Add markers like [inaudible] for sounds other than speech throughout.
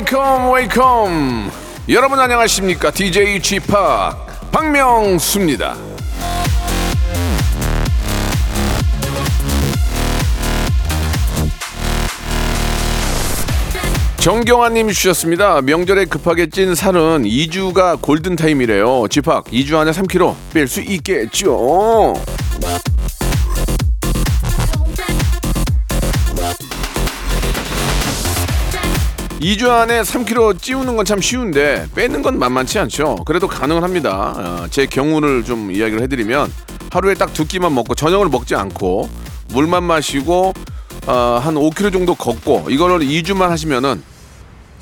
Welcome welcome. 여러분 안녕하십니까? DJ p 박명수입니다. 정경환님이 주셨습니다. 명절에 급하게 찐 살은 2주가 골든타임이래요. 집합 2주 안에 3kg 뺄 수 있겠죠 2주 안에 3kg 찌우는 건 참 쉬운데 빼는 건 만만치 않죠. 그래도 가능은 합니다. 어, 제 경우를 좀 이야기를 해드리면 하루에 딱 두 끼만 먹고 저녁을 먹지 않고 물만 마시고 어, 한 5kg 정도 걷고 이거를 2주만 하시면은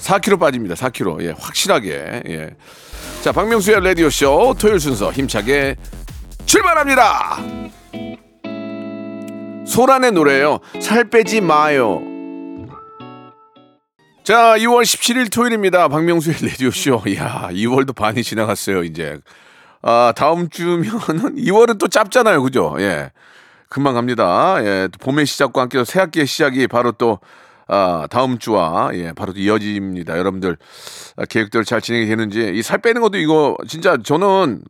4kg 빠집니다. 4kg. 예, 확실하게. 예. 자, 박명수의 라디오 쇼 토요일 순서 힘차게 출발합니다. 소란의 노래예요. 살 빼지 마요. 자, 2월 17일 토요일입니다. 박명수의 라디오쇼. 이야, 2월도 반이 지나갔어요, 이제. 아, 다음 주면은 [laughs] 2월은 또 짧잖아요, 그죠? 예. 금방 갑니다. 예. 또 봄의 시작과 함께 새 학기의 시작이 바로 또, 아, 다음 주와, 예, 바로 또 이어집니다. 여러분들, 아, 계획대로 잘 진행이 되는지. 이 살 빼는 것도 이거, 진짜 저는,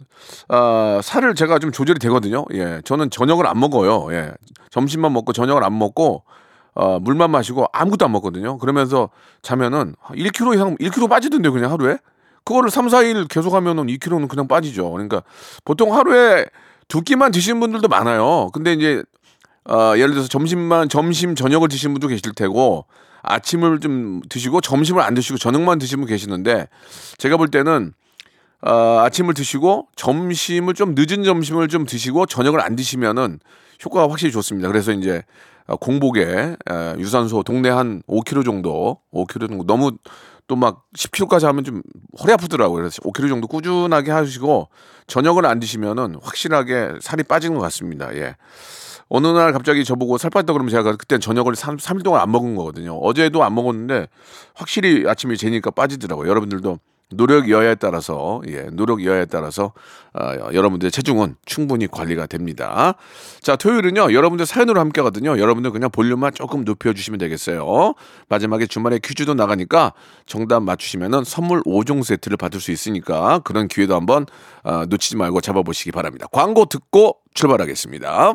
아, 살을 제가 좀 조절이 되거든요. 예. 저는 저녁을 안 먹어요. 예. 점심만 먹고 저녁을 안 먹고, 어, 물만 마시고 아무것도 안 먹거든요. 그러면서 자면은 1kg 이상, 1kg 빠지던데요, 그냥 하루에? 그거를 3, 4일 계속 하면은 2kg는 그냥 빠지죠. 그러니까 보통 하루에 두 끼만 드시는 분들도 많아요. 근데 이제, 어, 예를 들어서 점심만, 점심, 저녁을 드시는 분도 계실 테고, 아침을 좀 드시고, 점심을 안 드시고, 저녁만 드시는 분 계시는데, 제가 볼 때는, 어, 아침을 드시고 점심을 좀 늦은 점심을 좀 드시고 저녁을 안 드시면은 효과가 확실히 좋습니다. 그래서 이제 어, 공복에 에, 유산소 동네 한 5kg 정도, 5kg 정도 너무 또 막 10kg까지 하면 좀 허리 아프더라고요. 그래서 5kg 정도 꾸준하게 하시고 저녁을 안 드시면은 확실하게 살이 빠진 것 같습니다. 예. 어느 날 갑자기 저보고 살 빠졌다 그러면 제가 그때 저녁을 3, 3일 동안 안 먹은 거거든요. 어제도 안 먹었는데 확실히 아침에 재니까 빠지더라고요. 여러분들도 노력 여하에 따라서 예, 노력 여하에 따라서 어, 여러분들의 체중은 충분히 관리가 됩니다. 자, 토요일은요. 여러분들 사연으로 함께 하거든요. 여러분들 그냥 볼륨만 조금 높여 주시면 되겠어요. 마지막에 주말에 퀴즈도 나가니까 정답 맞추시면은 선물 5종 세트를 받을 수 있으니까 그런 기회도 한번 어, 놓치지 말고 잡아 보시기 바랍니다. 광고 듣고 출발하겠습니다.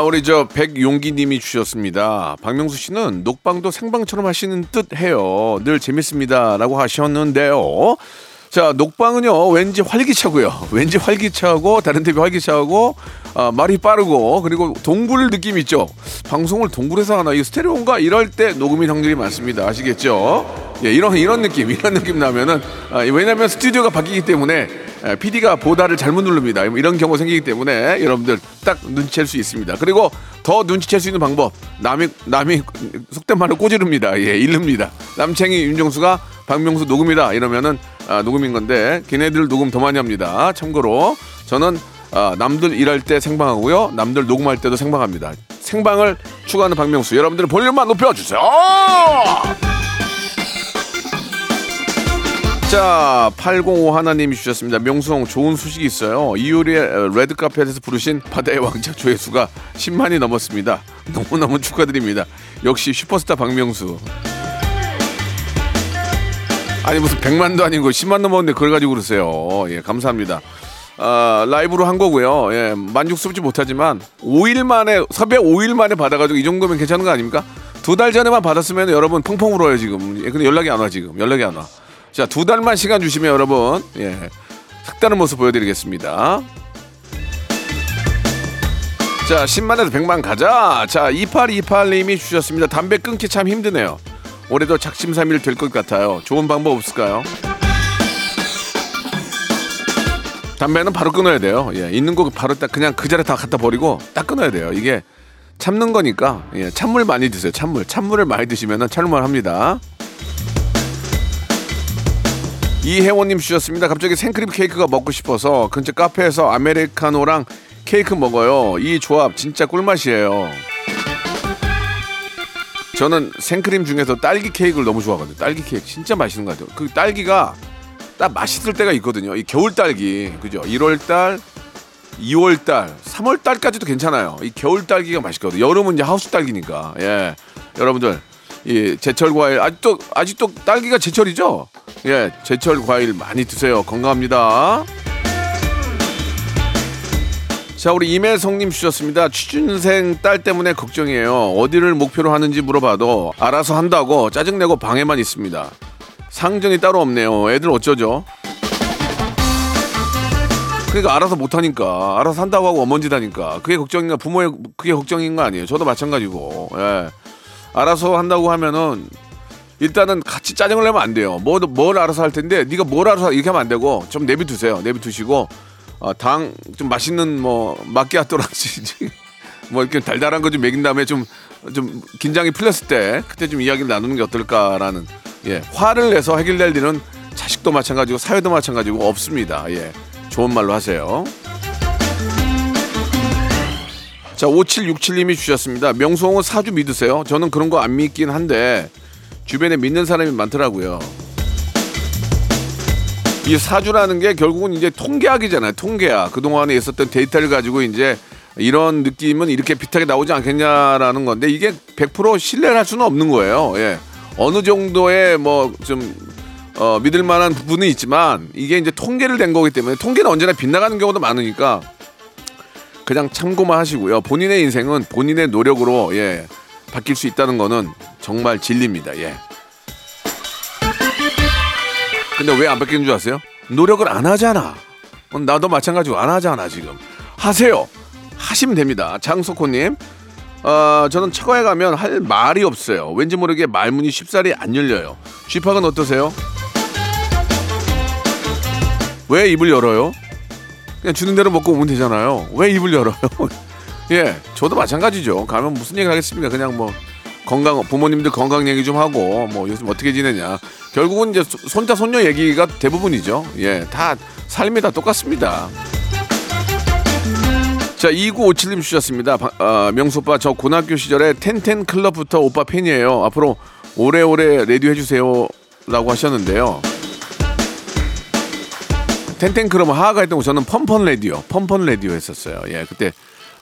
자, 우리 저 백용기님이 주셨습니다. 박명수 씨는 녹방도 생방처럼 하시는 듯 해요. 늘 재밌습니다라고 하셨는데요. 자, 녹방은요, 왠지 활기차고요. [laughs] 왠지 활기차고, 다른 TV 활기차고, 아, 말이 빠르고, 그리고 동굴 느낌 있죠? 방송을 동굴에서 하나, 이 스테레오인가? 이럴 때 녹음이 확률이 많습니다. 아시겠죠? 예, 이런, 이런 느낌, 이런 느낌 나면은, 아, 왜냐면 스튜디오가 바뀌기 때문에, PD가 보다를 잘못 누릅니다. 이런 경우가 생기기 때문에 여러분들 딱 눈치챌 수 있습니다. 그리고 더 눈치챌 수 있는 방법, 남이, 남이 속된 말을 꼬지릅니다. 예, 잃릅니다. 남창희, 윤정수가 박명수 녹음이다. 이러면은, 아, 녹음인 건데, 걔네들 녹음 더 많이 합니다. 참고로, 저는 아, 남들 일할 때 생방하고요. 남들 녹음할 때도 생방합니다. 생방을 추구하는 박명수. 여러분들 볼륨만 높여주세요. 자, 805 하나님이 주셨습니다. 명수형 좋은 소식이 있어요. 이효리의 레드카펫에서 부르신 바다의 왕자 조회수가 10만이 넘었습니다. 너무너무 축하드립니다. 역시 슈퍼스타 박명수. 아니 무슨 100만도 아니고 10만 넘었는데 그걸 가지고 그러세요. 예, 감사합니다. 아, 라이브로 한 거고요. 예, 만족스럽지 못하지만 5일 만에 섭외 5일 만에 받아 가지고 이 정도면 괜찮은 거 아닙니까? 두 달 전에만 받았으면 여러분 펑펑 울어요 지금. 예, 근데 연락이 안 와 지금. 연락이 안 와. 자, 두 달만 시간 주시면 여러분, 예, 색다른 모습 보여드리겠습니다. 자, 10만에서 100만 가자. 자, 2828님이 주셨습니다. 담배 끊기 참 힘드네요. 올해도 작심삼일 될 것 같아요. 좋은 방법 없을까요? 담배는 바로 끊어야 돼요. 예, 있는 거 바로 딱 그냥 그 자리에 다 갖다 버리고 딱 끊어야 돼요. 이게 참는 거니까 예, 찬물 많이 드세요. 찬물. 찬물을 많이 드시면 찬물 합니다. 이혜원님 주셨습니다. 갑자기 생크림 케이크가 먹고 싶어서 근처 카페에서 아메리카노랑 케이크 먹어요. 이 조합 진짜 꿀맛이에요. 저는 생크림 중에서 딸기 케이크를 너무 좋아하거든요. 딸기 케이크 진짜 맛있는 것 같아요. 그 딸기가 딱 맛있을 때가 있거든요. 이 겨울 딸기, 그죠? 1월 달, 2월 달, 3월 달까지도 괜찮아요. 이 겨울 딸기가 맛있거든요. 여름은 이제 하우스 딸기니까. 예, 여러분들 이 제철 과일 아직도 아직도 딸기가 제철이죠? 예, 제철 과일 많이 드세요. 건강합니다. 자, 우리 임혜성님 주셨습니다. 취준생 딸 때문에 걱정이에요. 어디를 목표로 하는지 물어봐도 알아서 한다고 짜증내고 방해만 있습니다. 상전이 따로 없네요. 애들 어쩌죠? 그러니까 알아서 못하니까 알아서 한다고 하고 어머니다니까 그게 걱정인가 부모의 그게 걱정인 거 아니에요. 저도 마찬가지고 예. 알아서 한다고 하면은 일단은 같이 짜증을 내면 안 돼요. 뭐, 뭘 알아서 할 텐데 네가 뭘 알아서 이렇게 하면 안 되고 좀 내비 두세요. 내비 두시고 어, 당 좀 맛있는 뭐 마끼아또라든지 [laughs] 뭐 이렇게 달달한 거 좀 먹인 다음에 좀 좀 긴장이 풀렸을 때 그때 좀 이야기를 나누는 게 어떨까라는 예 화를 내서 해결될 일은 자식도 마찬가지고 사회도 마찬가지고 없습니다. 예 좋은 말로 하세요. 자, 5767님이 주셨습니다. 명수홍은 사주 믿으세요? 저는 그런 거 안 믿긴 한데 주변에 믿는 사람이 많더라고요. 이 사주라는 게 결국은 이제 통계학이잖아요. 통계학. 그동안에 있었던 데이터를 가지고 이제 이런 느낌은 이렇게 비슷하게 나오지 않겠냐라는 건데 이게 100% 신뢰를 할 수는 없는 거예요. 예. 어느 정도의 뭐좀 어, 믿을 만한 부분은 있지만 이게 이제 통계를 댄 거기 때문에 통계는 언제나 빗나가는 경우도 많으니까 그냥 참고만 하시고요. 본인의 인생은 본인의 노력으로 예, 바뀔 수 있다는 거는 정말 진리입니다. 예. 근데 왜 안 바뀌는 줄 아세요? 노력을 안 하잖아. 어, 나도 마찬가지고 안 하잖아 지금. 하세요. 하시면 됩니다. 장석호님. 어, 저는 처가에 가면 할 말이 없어요. 왠지 모르게 말문이 쉽사리 안 열려요. 쥐팍은 어떠세요? 왜 입을 열어요? 그냥 주는 대로 먹고 오면 되잖아요. 왜 입을 열어요? [laughs] 예, 저도 마찬가지죠. 가면 무슨 얘기 하겠습니까? 그냥 뭐 건강 부모님들 건강 얘기 좀 하고 뭐 요즘 어떻게 지내냐. 결국은 이제 손자 손녀 얘기가 대부분이죠. 예, 다 삶이 다 똑같습니다. 자, 2957님 주셨습니다. 바, 아, 명수 오빠, 저 고등학교 시절에 텐텐 클럽부터 오빠 팬이에요. 앞으로 오래오래 레디오 해주세요. 라고 하셨는데요. 텐텐 클럽은 하하가 했던 거 저는 펀펀 레디오, 펀펀 레디오 했었어요. 예, 그때,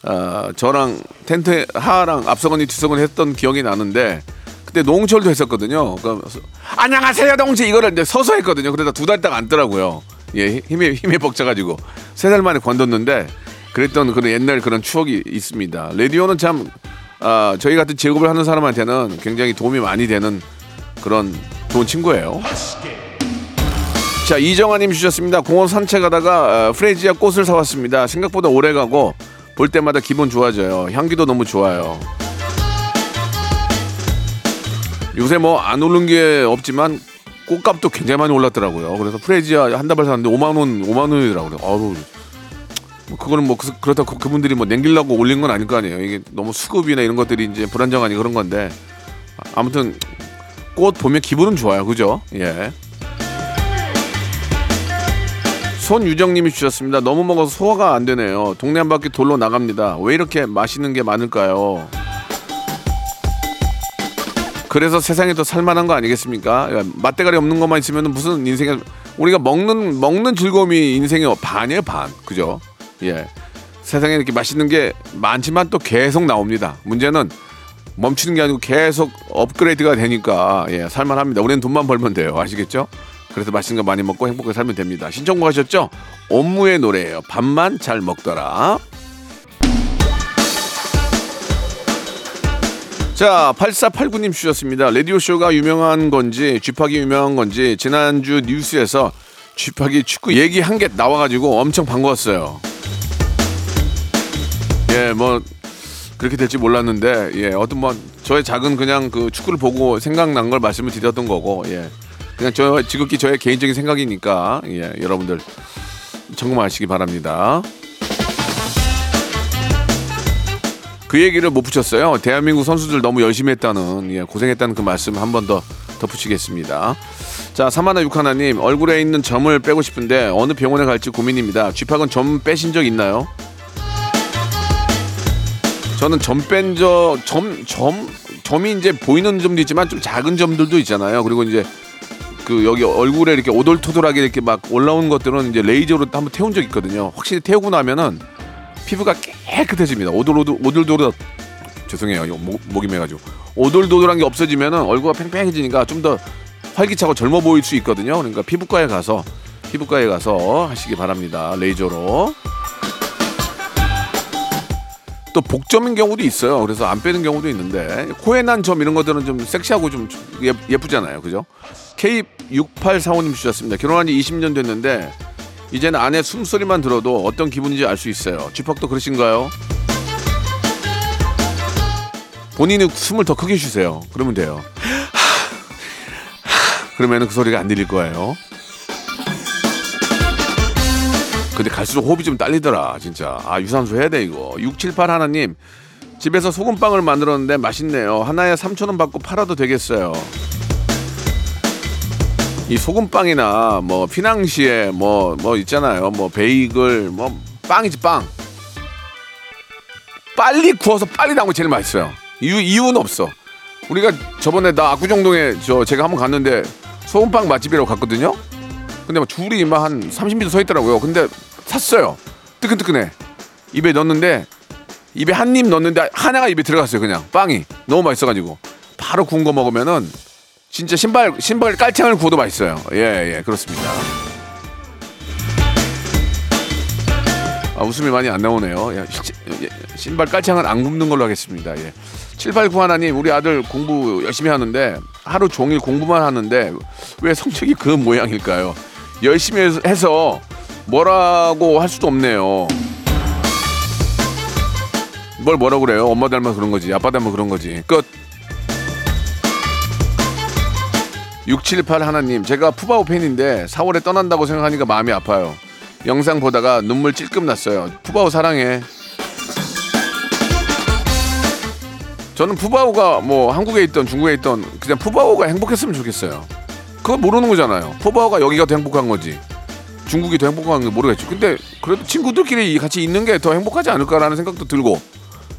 어, 저랑 텐텐, 하하랑 앞서거니 뒤서거니 했던 기억이 나는데, 그때 농철도 했었거든요. 그러니까 안녕하세요, 동지! 이거를 이제 서서 했거든요. 그러다 두달 있다가 앉더라고요. 예, 힘에, 힘에 벅차가지고. 세 달 만에 관뒀는데, 그랬던 그런 옛날 그런 추억이 있습니다. 라디오는 참 아, 저희 같은 직업을 하는 사람한테는 굉장히 도움이 많이 되는 그런 좋은 친구예요. 자 이정아님 주셨습니다. 공원 산책하다가 어, 프레지아 꽃을 사왔습니다. 생각보다 오래 가고 볼 때마다 기분 좋아져요. 향기도 너무 좋아요. 요새 뭐 안 오른 게 없지만 꽃값도 굉장히 많이 올랐더라고요. 그래서 프레지아 한 다발 샀는데 5만 원, 5만 원이더라고요. 아우 뭐 그거는 뭐 그, 그렇다고 그분들이 뭐 냉기려고 올린 건 아닐 거 아니에요. 이게 너무 수급이나 이런 것들이 이제 불안정하니 그런 건데 아무튼 꽃 보면 기분은 좋아요. 그죠? 예. 손유정님이 주셨습니다. 너무 먹어서 소화가 안 되네요. 동네 한 바퀴 돌러 나갑니다. 왜 이렇게 맛있는 게 많을까요? 그래서 세상에 더 살만한 거 아니겠습니까? 맛대가리 없는 것만 있으면 무슨 인생에 우리가 먹는 먹는 즐거움이 인생의 반이에요 반 그죠? 예. 세상에 이렇게 맛있는 게 많지만 또 계속 나옵니다. 문제는 멈추는 게 아니고 계속 업그레이드가 되니까 예, 살만합니다. 우리는 돈만 벌면 돼요. 아시겠죠? 그래서 맛있는 거 많이 먹고 행복하게 살면 됩니다. 신청곡 하셨죠? 옴무의 노래예요. 밥만 잘 먹더라. 자, 8489님 주셨습니다. 라디오쇼가 유명한 건지, 쥐팍이 유명한 건지, 지난주 뉴스에서 쥐팍이 축구 얘기 한개 나와가지고 엄청 반가웠어요. 예, 뭐 그렇게 될지 몰랐는데 예 어떤 뭐 저의 작은 그냥 그 축구를 보고 생각난 걸 말씀을 드렸던 거고 예 그냥 저 지극히 저의 개인적인 생각이니까 예 여러분들 점검하시기 바랍니다. 그 얘기를 못 붙였어요. 대한민국 선수들 너무 열심히 했다는 예, 고생했다는 그 말씀 한 번 더 덧붙이겠습니다. 자, 사마나 육하나님 얼굴에 있는 점을 빼고 싶은데 어느 병원에 갈지 고민입니다. 쥐팍은 점 빼신 적 있나요? 저는 점 뺀 저 점 점 점이 이제 보이는 점도 있지만 좀 작은 점들도 있잖아요. 그리고 이제 그 여기 얼굴에 이렇게 오돌토돌하게 이렇게 막 올라온 것들은 이제 레이저로 한번 태운 적 있거든요. 확실히 태우고 나면은 피부가 깨끗해집니다. 오돌오돌 오돌도돌 죄송해요. 목, 목이 매가지고 오돌도돌한 게 없어지면은 얼굴가 팽팽해지니까 좀 더 활기차고 젊어 보일 수 있거든요. 그러니까 피부과에 가서 피부과에 가서 하시기 바랍니다. 레이저로. 또 복점인 경우도 있어요. 그래서 안 빼는 경우도 있는데 코에 난 점 이런 것들은 좀 섹시하고 좀 예, 예쁘잖아요. 그죠? K6845님 주셨습니다. 결혼한 지 20년 됐는데 이제는 아내 숨소리만 들어도 어떤 기분인지 알 수 있어요. 쥐팍도 그러신가요? 본인이 숨을 더 크게 쉬세요. 그러면 돼요. 그러면 그 소리가 안 들릴 거예요. 근데 갈수록 호흡이 좀 딸리더라, 진짜. 아, 유산소 해야 돼, 이거. 678 하나님, 집에서 소금빵을 만들었는데 맛있네요. 하나에 3,000원 받고 팔아도 되겠어요. 이 소금빵이나 뭐 피낭시에 뭐뭐 있잖아요. 뭐 베이글 뭐 빵이지 빵. 빨리 구워서 빨리 나온 게 제일 맛있어요. 이유 이유는 없어. 우리가 저번에 나 압구정동에 저 제가 한번 갔는데 소금빵 맛집이라고 갔거든요. 근데 막 줄이 막 한 30m 서 있더라고요. 근데 샀어요. 뜨끈뜨끈해. 입에 넣었는데 입에 한 입 넣었는데 하나가 입에 들어갔어요. 그냥 빵이 너무 맛있어가지고 바로 구운 거 먹으면은 진짜 신발 신발 깔창을 구워도 맛있어요. 예, 예, 그렇습니다. 아, 웃음이 많이 안 나오네요. 예, 신발 깔창은 안 굽는 걸로 하겠습니다. 예. 789 하나님, 우리 아들 공부 열심히 하는데 하루 종일 공부만 하는데 왜 성적이 그 모양일까요? 열심히 해서- 뭐라고 할 수도 없네요. 뭘 뭐라 그래요? 엄마 닮아 그런 거지, 아빠 닮아 그런 거지. 끝. 678 하나님, 제가 푸바오 팬인데 4월에 떠난다고 생각하니까 마음이 아파요. 영상 보다가 눈물 찔끔 났어요. 푸바오 사랑해. 저는 푸바오가 뭐 한국에 있던 중국에 있던 그냥 푸바오가 행복했으면 좋겠어요. 그거 모르는 거잖아요. 푸바오가 여기가 더 행복한 거지. 중국이 더 행복한 건 모르겠죠. 근데 그래도 친구들끼리 같이 있는 게 더 행복하지 않을까라는 생각도 들고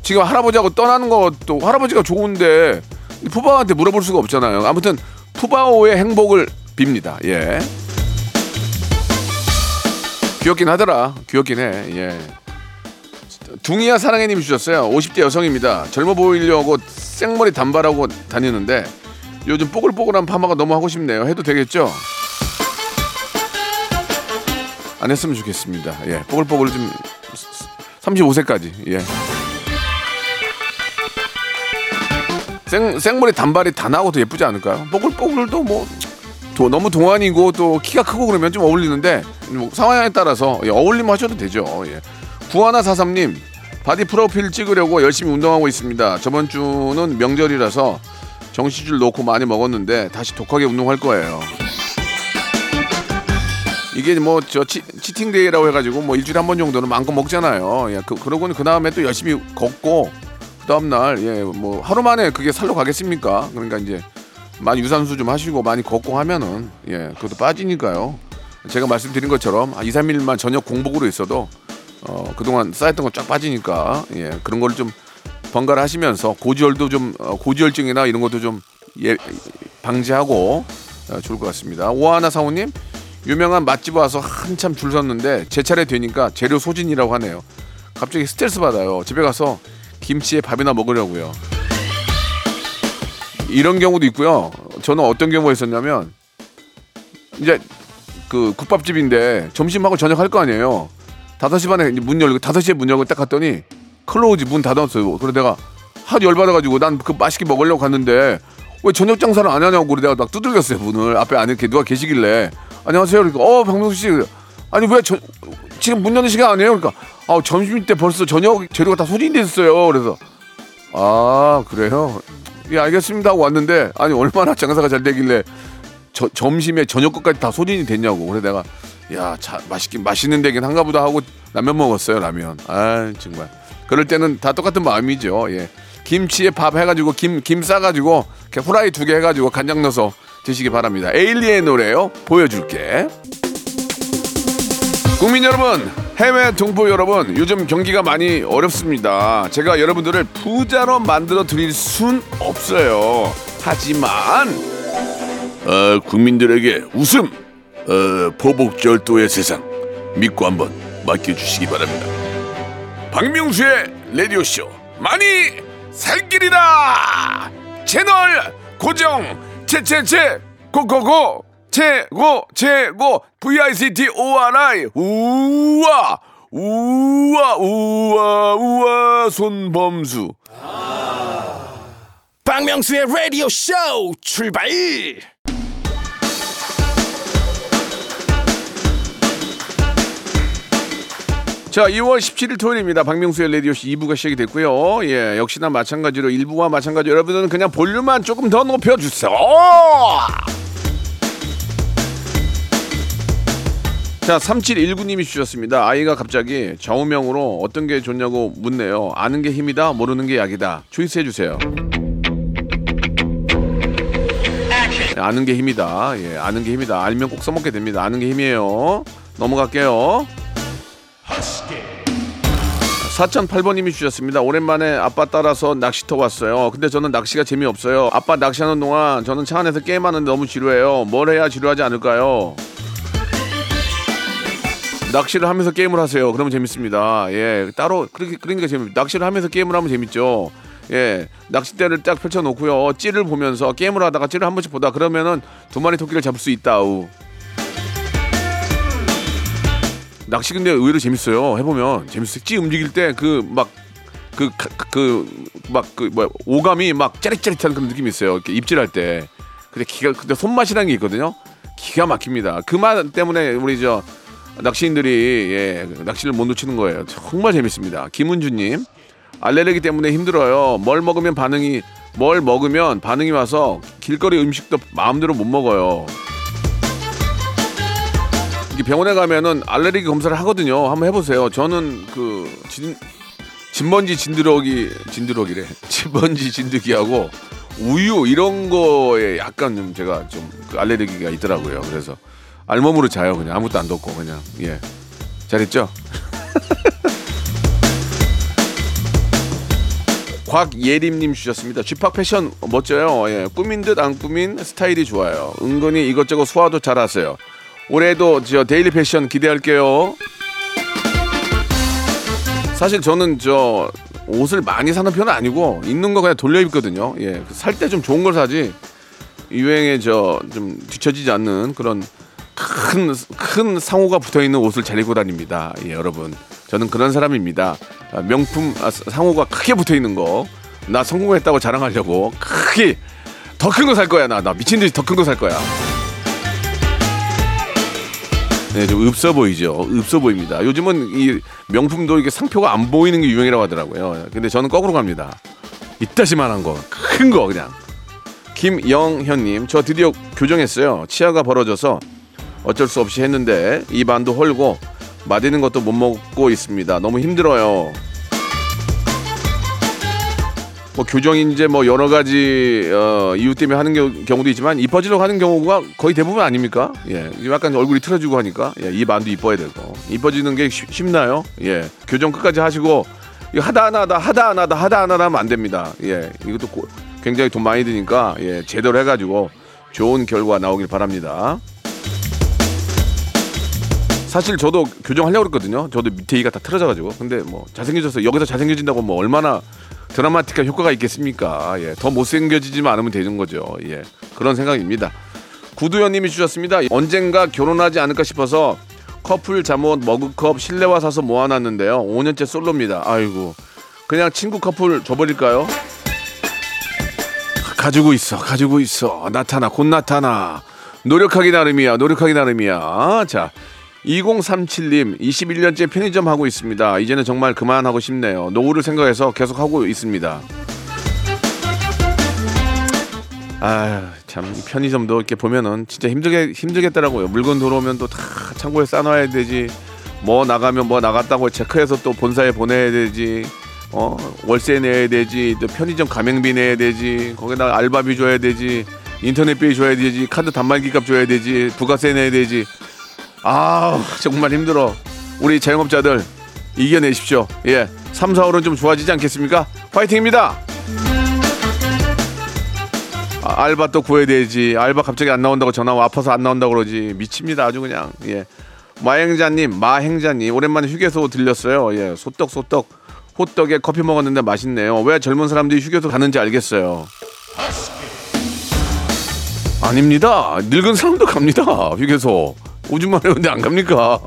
지금 할아버지하고 떠나는 것도 할아버지가 좋은데 푸바오한테 물어볼 수가 없잖아요. 아무튼 푸바오의 행복을 빕니다. 예. 귀엽긴 하더라. 귀엽긴 해. 예. 둥이야 사랑해님이 주셨어요. 50대 여성입니다. 젊어 보이려고 생머리 단발하고 다니는데 요즘 뽀글뽀글한 파마가 너무 하고 싶네요. 해도 되겠죠? 안 했으면 좋겠습니다. 예, 뽀글뽀글 좀 35세까지. 예. 생, 생머리 단발이 다 나고도 예쁘지 않을까요? 뽀글뽀글도 뭐 도- 너무 동안이고 또 키가 크고 그러면 좀 어울리는데 뭐 상황에 따라서 예, 어울림 하셔도 되죠. 예. 구하나 사삼님 바디 프로필 찍으려고 열심히 운동하고 있습니다. 저번 주는 명절이라서 정신줄 놓고 많이 먹었는데 다시 독하게 운동할 거예요. 이게 뭐 저 치팅데이라고 해가지고 뭐 일주일에 한 번 정도는 마음껏 먹잖아요. 예, 그, 그러고는 그 다음에 또 열심히 걷고 그 다음 날 예 뭐 하루 만에 그게 살로 가겠습니까? 그러니까 이제 많이 유산소 좀 하시고 많이 걷고 하면은 예 그것도 빠지니까요. 제가 말씀드린 것처럼 한 2, 3일만 저녁 공복으로 있어도 어 그동안 쌓였던 거쫙 빠지니까 예 그런 거를 좀 번갈아 하시면서 고지혈도 좀 어, 고지혈증이나 이런 것도 좀 예, 방지하고 어, 좋을 것 같습니다. 오하나 사모님 유명한 맛집 와서 한참 줄 섰는데 제 차례 되니까 재료 소진이라고 하네요. 갑자기 스트레스 받아요. 집에 가서 김치에 밥이나 먹으려고요. 이런 경우도 있고요. 저는 어떤 경우가 있었냐면 이제 그 국밥집인데 점심하고 저녁 할 거 아니에요. 5시 반에 이제 문 열고 5시에 문 열고 딱 갔더니 close 문 닫았어요. 그래서 내가 하도 열받아가지고 난 그 맛있게 먹으려고 갔는데 왜 저녁 장사를 안 하냐고 그래 내가 막 두들겼어요 문을. 앞에 안에 이렇게 누가 계시길래. 안녕하세요. 그러니까 어 박명수 씨. 아니 왜 저 지금 문 여는 시간 아니에요? 그러니까 아 점심 때 벌써 저녁 재료가 다 소진돼 있어요. 그래서 아 그래요? 예 알겠습니다 하고 왔는데 아니 얼마나 장사가 잘 되길래 저, 점심에 저녁까지 다 소진이 됐냐고. 그래 내가 야 자, 맛있긴 맛있는 데긴 한가 보다 하고 라면 먹었어요 라면. 아 정말 그럴 때는 다 똑같은 마음이죠 예 김치에 밥 해가지고 김 김 싸가지고 이렇게 후라이 두 개 해가지고 간장 넣어서 드시기 바랍니다 에일리의 노래요 보여줄게 국민 여러분, 해외 동포 여러분, 요즘 경기가 많이 어렵습니다. 제가 여러분들을 부자로 만들어 드릴 순 없어요. 하지만 어, 국민들에게 웃음, 어, 보복절도의 세상 믿고 한번 맡겨주시기 바랍니다. 박명수의 라디오 쇼. 많이 살길이다. 채널 고정. 채채채. 고고고. 최고 최고. VICT ORI 우와. 우와 우와 우와. 손범수. 박명수의 라디오 쇼 출발 자 2월 17일 토요일입니다. 박명수의 라디오쇼 2부가 시작이 됐고요. 예 역시나 마찬가지로 1부와 마찬가지로 여러분들은 그냥 볼륨만 조금 더 높여주세요. 자 3719님이 주셨습니다. 아이가 갑자기 좌우명으로 어떤 게 좋냐고 묻네요. 아는 게 힘이다 모르는 게 약이다. 초이스 해주세요. 네, 아는 게 힘이다. 예 아는 게 힘이다. 알면 꼭 써먹게 됩니다. 아는 게 힘이에요. 넘어갈게요 4008번님이 주셨습니다. 오랜만에 아빠 따라서 낚시터 왔어요. 근데 저는 낚시가 재미없어요. 아빠 낚시하는 동안 저는 차 안에서 게임하는데 너무 지루해요. 뭘 해야 지루하지 않을까요? 낚시를 하면서 게임을 하세요. 그러면 재밌습니다. 예, 따로 그렇게 그러니까 재밌. 낚시를 하면서 게임을 하면 재밌죠. 예, 낚싯대를 딱 펼쳐놓고요. 찌를 보면서 게임을 하다가 찌를 한 번씩 보다 그러면은 두 마리 토끼를 잡을 수 있다 우. 낚시 근데 의외로 재밌어요. 해보면 재밌어요. 찌 움직일 때 그 막 그 그막그 뭐야 오감이 막 짜릿짜릿한 그런 느낌이 있어요. 이렇게 입질할 때. 근데 기가 근데 손맛이라는 게 있거든요. 기가 막힙니다. 그 맛 때문에 우리 저 낚시인들이 예, 낚시를 못 놓치는 거예요. 정말 재밌습니다. 김은주님 알레르기 때문에 힘들어요. 뭘 먹으면 반응이 뭘 먹으면 반응이 와서 길거리 음식도 마음대로 못 먹어요. 이게 병원에 가면은 알레르기 검사를 하거든요. 한번 해보세요. 저는 그 진, 진먼지 진드러기 진드러기래. [laughs] 진먼지 진드기하고 우유 이런 거에 약간 좀 제가 좀그 알레르기가 있더라고요. 그래서 알몸으로 자요. 그냥 아무것도 안 덮고 그냥 예 잘했죠. [laughs] 곽예림님 주셨습니다. 쥐팍 패션 멋져요. 예, 꾸민 듯 안 꾸민 스타일이 좋아요. 은근히 이것저것 소화도 잘하세요. 올해도 저 daily 패션 기대할게요. 사실 저는 저 옷을 많이 사는 편은 아니고 있는 거 그냥 돌려 입거든요. 예, 살 때 좀 좋은 걸 사지 유행에 저 좀 뒤처지지 않는 그런 큰 큰 상호가 붙어 있는 옷을 잘 입고 다닙니다. 예, 여러분. 저는 그런 사람입니다. 아, 명품 아, 상호가 크게 붙어 있는 거. 나 성공했다고 자랑하려고 크게 더 큰 거 살 거야 나. 나 미친 듯이 더 큰 거 살 거야. 네, 좀 읍서 보이죠. 읍서 보입니다. 요즘은 이 명품도 이렇게 상표가 안 보이는 게 유행이라고 하더라고요. 근데 저는 거꾸로 갑니다. 이따시만한 거, 큰 거 그냥. 김영현님, 저 드디어 교정했어요. 치아가 벌어져서 어쩔 수 없이 했는데 입안도 헐고 맛있는 것도 못 먹고 있습니다. 너무 힘들어요. 뭐 교정이 이제 뭐 여러 가지 어, 이유 때문에 하는 겨- 경우 도 있지만 이뻐지려고 하는 경우가 거의 대부분 아닙니까? 예, 약간 얼굴이 틀어지고 하니까 예, 입 안도 이뻐야 되고 이뻐지는 게 쉽- 쉽나요? 예, 교정 끝까지 하시고 이거 하다 안 하다 하다 안 하다 하다 안 하다 하면 안 됩니다. 예, 이것도 고- 굉장히 돈 많이 드니까 예, 제대로 해가지고 좋은 결과 나오길 바랍니다. 사실 저도 교정하려고 그랬거든요. 저도 밑에 이가 다 틀어져가지고. 근데 뭐 잘생겨져서 여기서 잘생겨진다고 뭐 얼마나 드라마틱한 효과가 있겠습니까? 예, 더 못생겨지지만 않으면 되는 거죠. 예, 그런 생각입니다. 구두현님이 주셨습니다. 언젠가 결혼하지 않을까 싶어서 커플 잠옷 머그컵 실내화 사서 모아놨는데요. 5년째 솔로입니다. 아이고, 그냥 친구 커플 줘버릴까요? 가지고 있어, 가지고 있어. 나타나, 곧 나타나. 노력하기 나름이야, 노력하기 나름이야. 자, 2037님, 21년째 편의점 하고 있습니다. 이제는 정말 그만하고 싶네요. 노후를 생각해서 계속 하고 있습니다. 아 참 편의점도 이렇게 보면은 진짜 힘들게 힘들겠더라고요. 물건 들어오면 또 다 창고에 싸놔야 되지. 뭐 나가면 뭐 나갔다고 체크해서 또 본사에 보내야 되지. 어 월세 내야 되지. 또 편의점 가맹비 내야 되지. 거기다 알바비 줘야 되지. 인터넷비 줘야 되지. 카드 단말기 값 줘야 되지. 부가세 내야 되지. 아 정말 힘들어. 우리 자영업자들 이겨내십시오. 예. 3, 4월은 좀 좋아지지 않겠습니까? 파이팅입니다. 아, 알바 또 구해야 되지. 알바 갑자기 안 나온다고 전화 와 아파서 안 나온다고 그러지. 미칩니다. 아주 그냥. 예. 마행자님, 마행자님, 오랜만에 휴게소 들렸어요. 예. 소떡, 소떡. 호떡에 커피 먹었는데 맛있네요. 왜 젊은 사람들이 휴게소 가는지 알겠어요. 아닙니다. 늙은 사람도 갑니다. 휴게소. 오줌 마려운데 안 갑니까?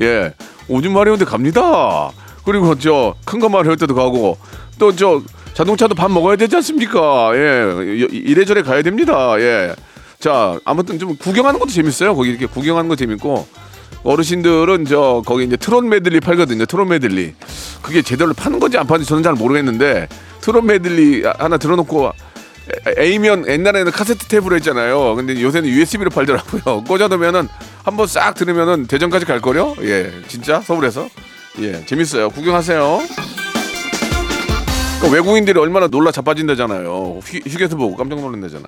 예. 오줌 마려운데 갑니다. 그리고 저 큰 거 마려울 때도 가고 또 저 자동차도 밥 먹어야 되지 않습니까? 예. 이래저래 가야 됩니다. 예. 자, 아무튼 좀 구경하는 것도 재밌어요. 거기 이렇게 구경하는 거 재밌고 어르신들은 저 거기 이제 트롯 메들리 팔거든요. 트롯 메들리. 그게 제대로 파는 건지 안 파는지 저는 잘 모르겠는데 트롯 메들리 하나 들어놓고 A면 옛날에는 카세트 테이프로 했잖아요. 근데 요새는 USB로 팔더라고요. [laughs] 꽂아놓으면은 한번 싹 들으면은 대전까지 갈 거요. 예, 진짜 서울에서 예, 재밌어요. 구경하세요. 그러니까 외국인들이 얼마나 놀라 자빠진다잖아요. 휴, 휴게소 보고 깜짝 놀란다잖아.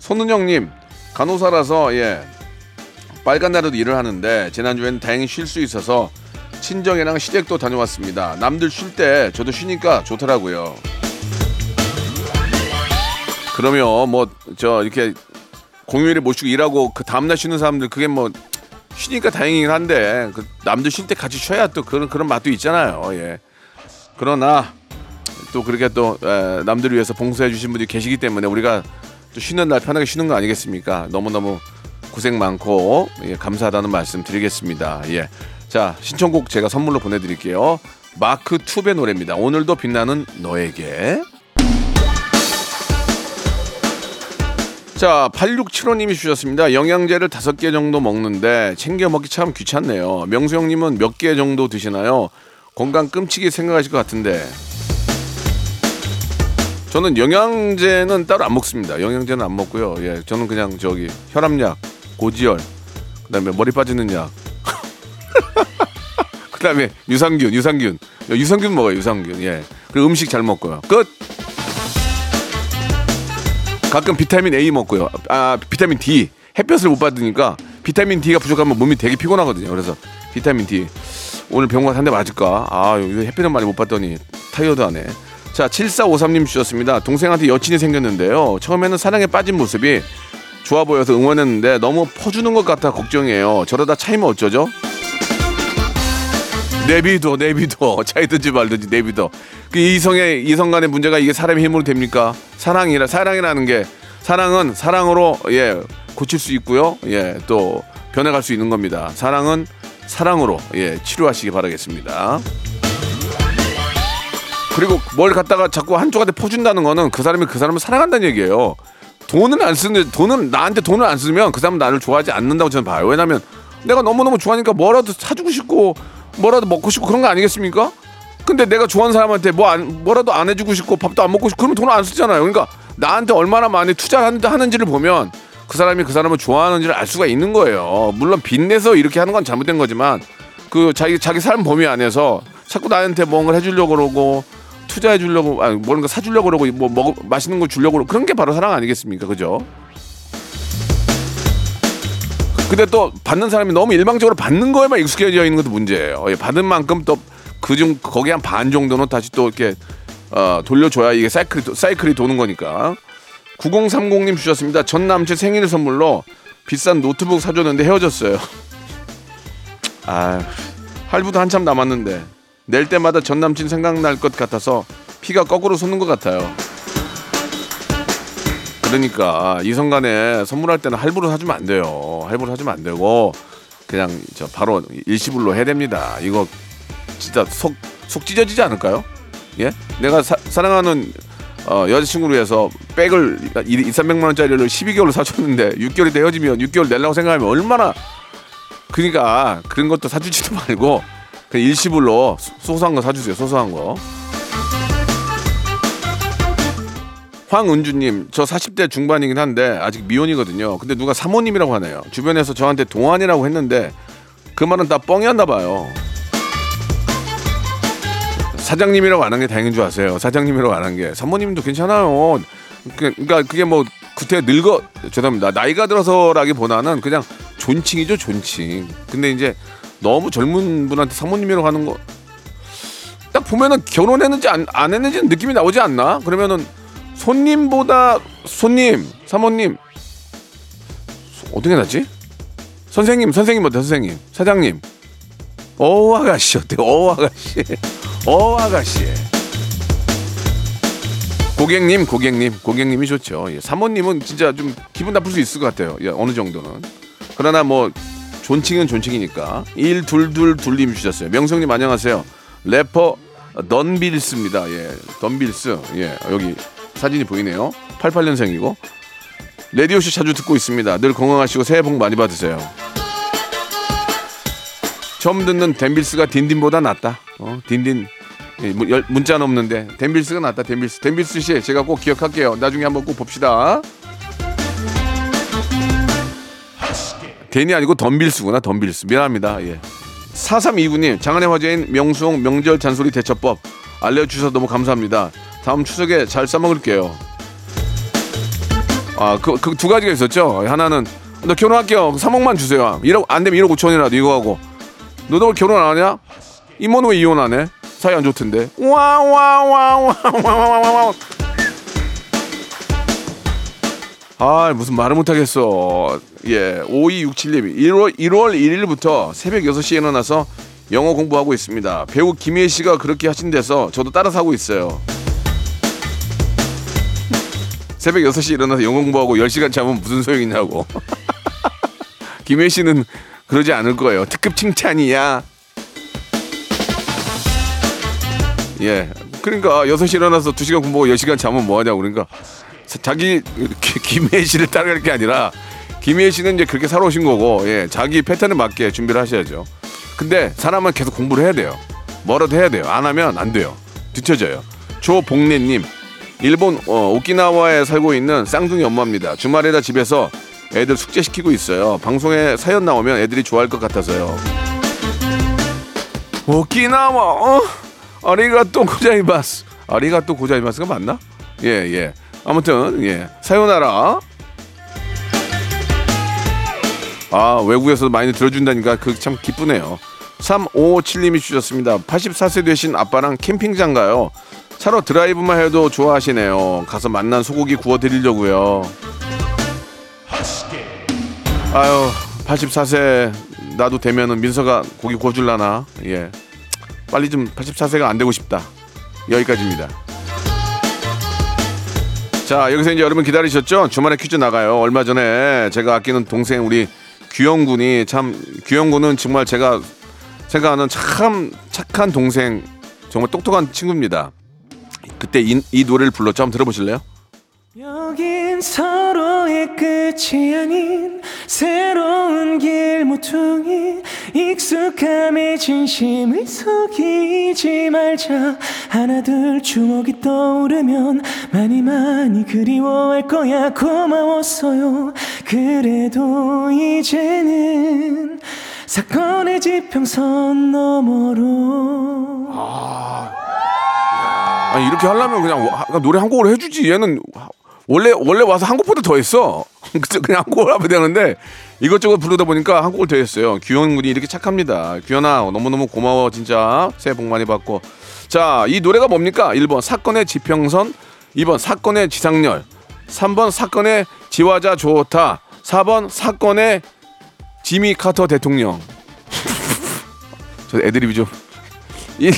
손은영님 간호사라서 예 빨간 날에도 일을 하는데 지난주에는 다행히 쉴 수 있어서 친정이랑 시댁도 다녀왔습니다. 남들 쉴 때 저도 쉬니까 좋더라고요. 그러면 뭐 저 이렇게 공휴일에 못 쉬고 일하고 그 다음날 쉬는 사람들 그게 뭐 쉬니까 다행이긴 한데 그 남들 쉴 때 같이 쉬어야 또 그런 그런 맛도 있잖아요. 예. 그러나 또 그렇게 또 에, 남들을 위해서 봉사해 주신 분들이 계시기 때문에 우리가 또 쉬는 날 편하게 쉬는 거 아니겠습니까? 너무 너무 고생 많고 예, 감사하다는 말씀 드리겠습니다. 예. 자 신청곡 제가 선물로 보내 드릴게요. 마크 투의 노래입니다. 오늘도 빛나는 너에게. 자, 8675님이 주셨습니다. 영양제를 다섯 개 정도 먹는데 챙겨 먹기 참 귀찮네요. 명수 형님은 몇 개 정도 드시나요? 건강 끔찍이 생각하실 것 같은데. 저는 영양제는 따로 안 먹습니다. 영양제는 안 먹고요. 예, 저는 그냥 저기 혈압약, 고지혈, 그다음에 머리 빠지는 약, [laughs] 그다음에 유산균, 유산균, 유산균 먹어요. 유산균. 예. 그리고 음식 잘 먹고요. 끝. 가끔 비타민 A 먹고요. 아 비타민 D 햇볕을 못 받으니까 비타민 D가 부족하면 몸이 되게 피곤하거든요. 그래서 비타민 D 오늘 병원 한 대 맞을까? 아 햇빛을 많이 못 받더니 타이어드 하네. 자 7453님 주셨습니다. 동생한테 여친이 생겼는데요. 처음에는 사랑에 빠진 모습이 좋아 보여서 응원했는데 너무 퍼주는 것 같아 걱정이에요. 저러다 차이면 어쩌죠? 내비도 내비도 [laughs] 차이든지 말든지 내비도 그 이성의 이성 간의 문제가 이게 사람의 힘으로 됩니까? 사랑이라 사랑이라는 게 사랑은 사랑으로 예 고칠 수 있고요 예 또 변해갈 수 있는 겁니다. 사랑은 사랑으로 예 치료하시기 바라겠습니다. 그리고 뭘 갖다가 자꾸 한쪽한테 퍼준다는 거는 그 사람이 그 사람을 사랑한다는 얘기예요. 돈은 안 쓰는 돈은 나한테 돈을 안 쓰면 그 사람은 나를 좋아하지 않는다고 저는 봐요. 왜냐면 내가 너무너무 좋아하니까 뭐라도 사주고 싶고 뭐라도 먹고 싶고 그런 거 아니겠습니까? 근데 내가 좋아하는 사람한테 뭐 안, 뭐라도 안 해주고 싶고 밥도 안 먹고 싶고 그러면 돈을 안 쓰잖아요. 그러니까 나한테 얼마나 많이 투자하는지를 보면 그 사람이 그 사람을 좋아하는지를 알 수가 있는 거예요. 물론 빚내서 이렇게 하는 건 잘못된 거지만 그 자기 자기 삶 범위 안에서 자꾸 나한테 뭔가를 해주려고 그러고 투자해 주려고 아니 뭔가 사주려고 그러고 뭐 먹, 맛있는 거 주려고 그러고 그런 게 바로 사랑 아니겠습니까? 그죠? 근데 또 받는 사람이 너무 일방적으로 받는 거에만 익숙해져 있는 것도 문제예요. 예, 받은 만큼 또 그중 거기 한 반 정도는 다시 또 이렇게 어, 돌려줘야 이게 사이클이 사이클이 도는 거니까. 9030님 주셨습니다. 전 남친 생일 선물로 비싼 노트북 사줬는데 헤어졌어요. [laughs] 아 할부도 한참 남았는데 낼 때마다 전 남친 생각날 것 같아서 피가 거꾸로 솟는 것 같아요. 그러니까 이성간에 선물할 때는 할부로 사주면 안 돼요. 할부로 사주면 안 되고 그냥 저 바로 일시불로 해야 됩니다. 이거 진짜 속 속 찢어지지 않을까요? 예? 내가 사, 사랑하는 어, 여자친구를 위해서 백을 2, 300만 원짜리를 12개월로 사줬는데 6개월이 되어지면 6개월 내려고 생각하면 얼마나 그러니까 그런 것도 사주지도 말고 그냥 일시불로 소소한 거 사주세요. 소소한 거. 황은주님, 저 40대 중반이긴 한데 아직 미혼이거든요. 근데 누가 사모님이라고 하네요. 주변에서 저한테 동안이라고 했는데 그 말은 다 뻥이었나 봐요. 사장님이라고 안 한 게 다행인 줄 아세요. 사장님이라고 안 한 게. 사모님도 괜찮아요. 그- 그러니까 그게 뭐 그때 늙어 죄송합니다. 나이가 들어서라기보다는 그냥 존칭이죠, 존칭. 근데 이제 너무 젊은 분한테 사모님이라고 하는 거 딱 보면은 결혼했는지 안, 안 했는지 느낌이 나오지 않나? 그러면은 손님보다 손님, 사모님 어떻게 났지? 선생님, 선생님 어때? 선생님, 사장님, 어 아가씨 어때? 어 아가씨, 어 아가씨. 고객님, 고객님, 고객님이 좋죠. 예, 사모님은 진짜 좀 기분 나쁠 수 있을 것 같아요. 예, 어느 정도는. 그러나 뭐 존칭은 존칭이니까. 일둘둘 둘님 주셨어요. 명성님 안녕하세요. 래퍼 던빌스입니다. 예, 던빌스. 예, 여기 사진이 보이네요. 88년생이고. 라디오쇼 자주 듣고 있습니다. 늘 건강하시고 새해 복 많이 받으세요. 처음 듣는 덴빌스가 딘딘보다 낫다. 어, 딘딘. 예, 문자는 없는데 덴빌스가 낫다. 덴빌스. 덴빌스 씨 제가 꼭 기억할게요. 나중에 한번 꼭 봅시다. 덴이 아니고 덤빌스구나. 덤빌스. 미안합니다. 예. 4329님 장안의 화제인 명수홍 명절 잔소리 대처법 알려주셔서 너무 감사합니다. 다음 추석에 잘 써먹을게요. 아, 그, 그 두 가지가 있었죠. 하나는, 너 결혼할게요. 3억만 주세요. 1억, 안 되면 1억 5천이라도 이거 하고. 너도 결혼 안 하냐? 이모는 왜 이혼 안 해? 사이 안 좋던데. 와, 와, 와, 와, 와, 와, 와, 와. 아, 무슨 말을 못 하겠어. 예, 5267님. 1월, 1월 1일부터 새벽 6시에 일어나서 영어 공부하고 있습니다. 배우 김혜 씨가 그렇게 하신대서 저도 따라서 하고 있어요. 새벽 6시 에 일어나서 영어 공부하고 10시간 자면 무슨 소용이냐고. [laughs] 김혜 씨는 그러지 않을 거예요. 특급 칭찬이야. 예. 그러니까 6시 에 일어나서 2시간 공부하고 10시간 자면 뭐 하냐고. 그러니까 자- 자기 기- [laughs] 김혜 씨를 따라갈 게 아니라 김혜 씨는 이제 그렇게 살아오신 거고 예. 자기 패턴에 맞게 준비를 하셔야죠. 근데 사람은 계속 공부를 해야 돼요. 뭐라도 해야 돼요. 안 하면 안 돼요. 뒤쳐져요. 조복래 님, 일본 어, 오키나와에 살고 있는 쌍둥이 엄마입니다. 주말에다 집에서 애들 숙제 시키고 있어요. 방송에 사연 나오면 애들이 좋아할 것 같아서요. 오키나와, 어? 아리가또 고자이마스. 아리가또 고자이마스가 맞나? 예, 예. 아무튼 예. 사요나라. 아 외국에서도 많이 들어준다니까 그 참 기쁘네요. 3557님이 주셨습니다. 84세 되신 아빠랑 캠핑장 가요. 차로 드라이브만 해도 좋아하시네요. 가서 만난 소고기 구워 드리려고요. 아유 84세 나도 되면은 민서가 고기 구워줄라나 예 빨리 좀 84세가 안 되고 싶다 여기까지입니다. 자 여기서 이제 여러분 기다리셨죠? 주말에 퀴즈 나가요. 얼마 전에 제가 아끼는 동생 우리 규영군이 참 규영군은 정말 제가 생각하는 참 착한 동생 정말 똑똑한 친구입니다. 그때 이, 이 노래를 불렀죠. 한번 들어보실래요? 여긴 서로의 끝이 아닌 새로운 길 모퉁이 익숙함의 진심을 속이지 말자. 하나 둘 추억이 떠오르면 많이 많이 그리워할 거야. 고마웠어요. 그래도 이제는 사건의 지평선 너머로. 아 니 이렇게 하려면 그냥 와- 노래 한 곡을 해주지. 얘는 원래 원래 와서 한 곡보다 더 했어. [laughs] 그냥 한 곡을 하면 되는데 이것저것 부르다 보니까 한 곡을 더 했어요. 규현 군이 이렇게 착합니다. 규현아 너무 너무 고마워 진짜 새해 복 많이 받고. 자 이 노래가 뭡니까? 1번 사건의 지평선, 2번 사건의 지상렬, 3번 사건의 지화자 좋다, 4번 사건의 지미 카터 대통령. [laughs] 저 애드립이 좀 1,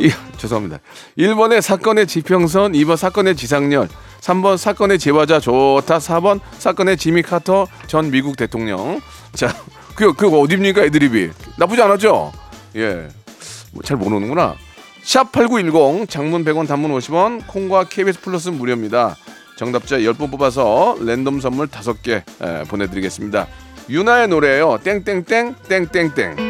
이, 죄송합니다. 1번의 사건의 지평선, 2번 사건의 지상렬, 3번 사건의 제화자 좋다, 4번 사건의 지미 카터 전 미국 대통령. 자, 그, 그 어딥니까 애드립이? 나쁘지 않았죠? 예. 뭐 잘 모르는구나. 샵8910 장문 100원 단문 50원 콩과 KBS 플러스 무료입니다. 정답자 10분 뽑아서 랜덤 선물 5개 에, 보내드리겠습니다. 유나의 노래예요. 땡땡땡 땡땡땡.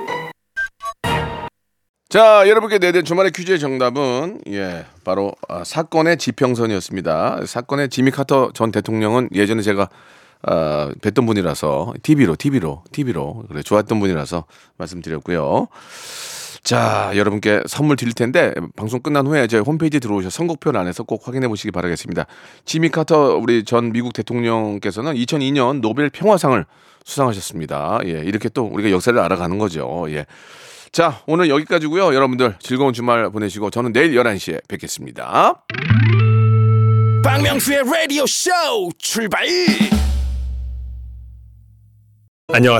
자, 여러분께 내드린 주말의 퀴즈의 정답은 예, 바로 아, 사건의 지평선이었습니다. 사건의 지미 카터 전 대통령은 예전에 제가 아, 뵀던 분이라서 TV로 TV로 TV로 그래 좋았던 분이라서 말씀드렸고요. 자, 여러분께 선물 드릴 텐데 방송 끝난 후에 저희 홈페이지 들어오셔 선곡표 안에서 꼭 확인해 보시기 바라겠습니다. 지미 카터 우리 전 미국 대통령께서는 2002년 노벨 평화상을 수상하셨습니다. 예, 이렇게 또 우리가 역사를 알아가는 거죠. 예. 자, 오늘 여기까지고요. 여러분들 즐거운 주말 보내시고 저는 내일 11시에 뵙겠습니다. 박명수의 라디오 쇼 출발! 안녕하세요.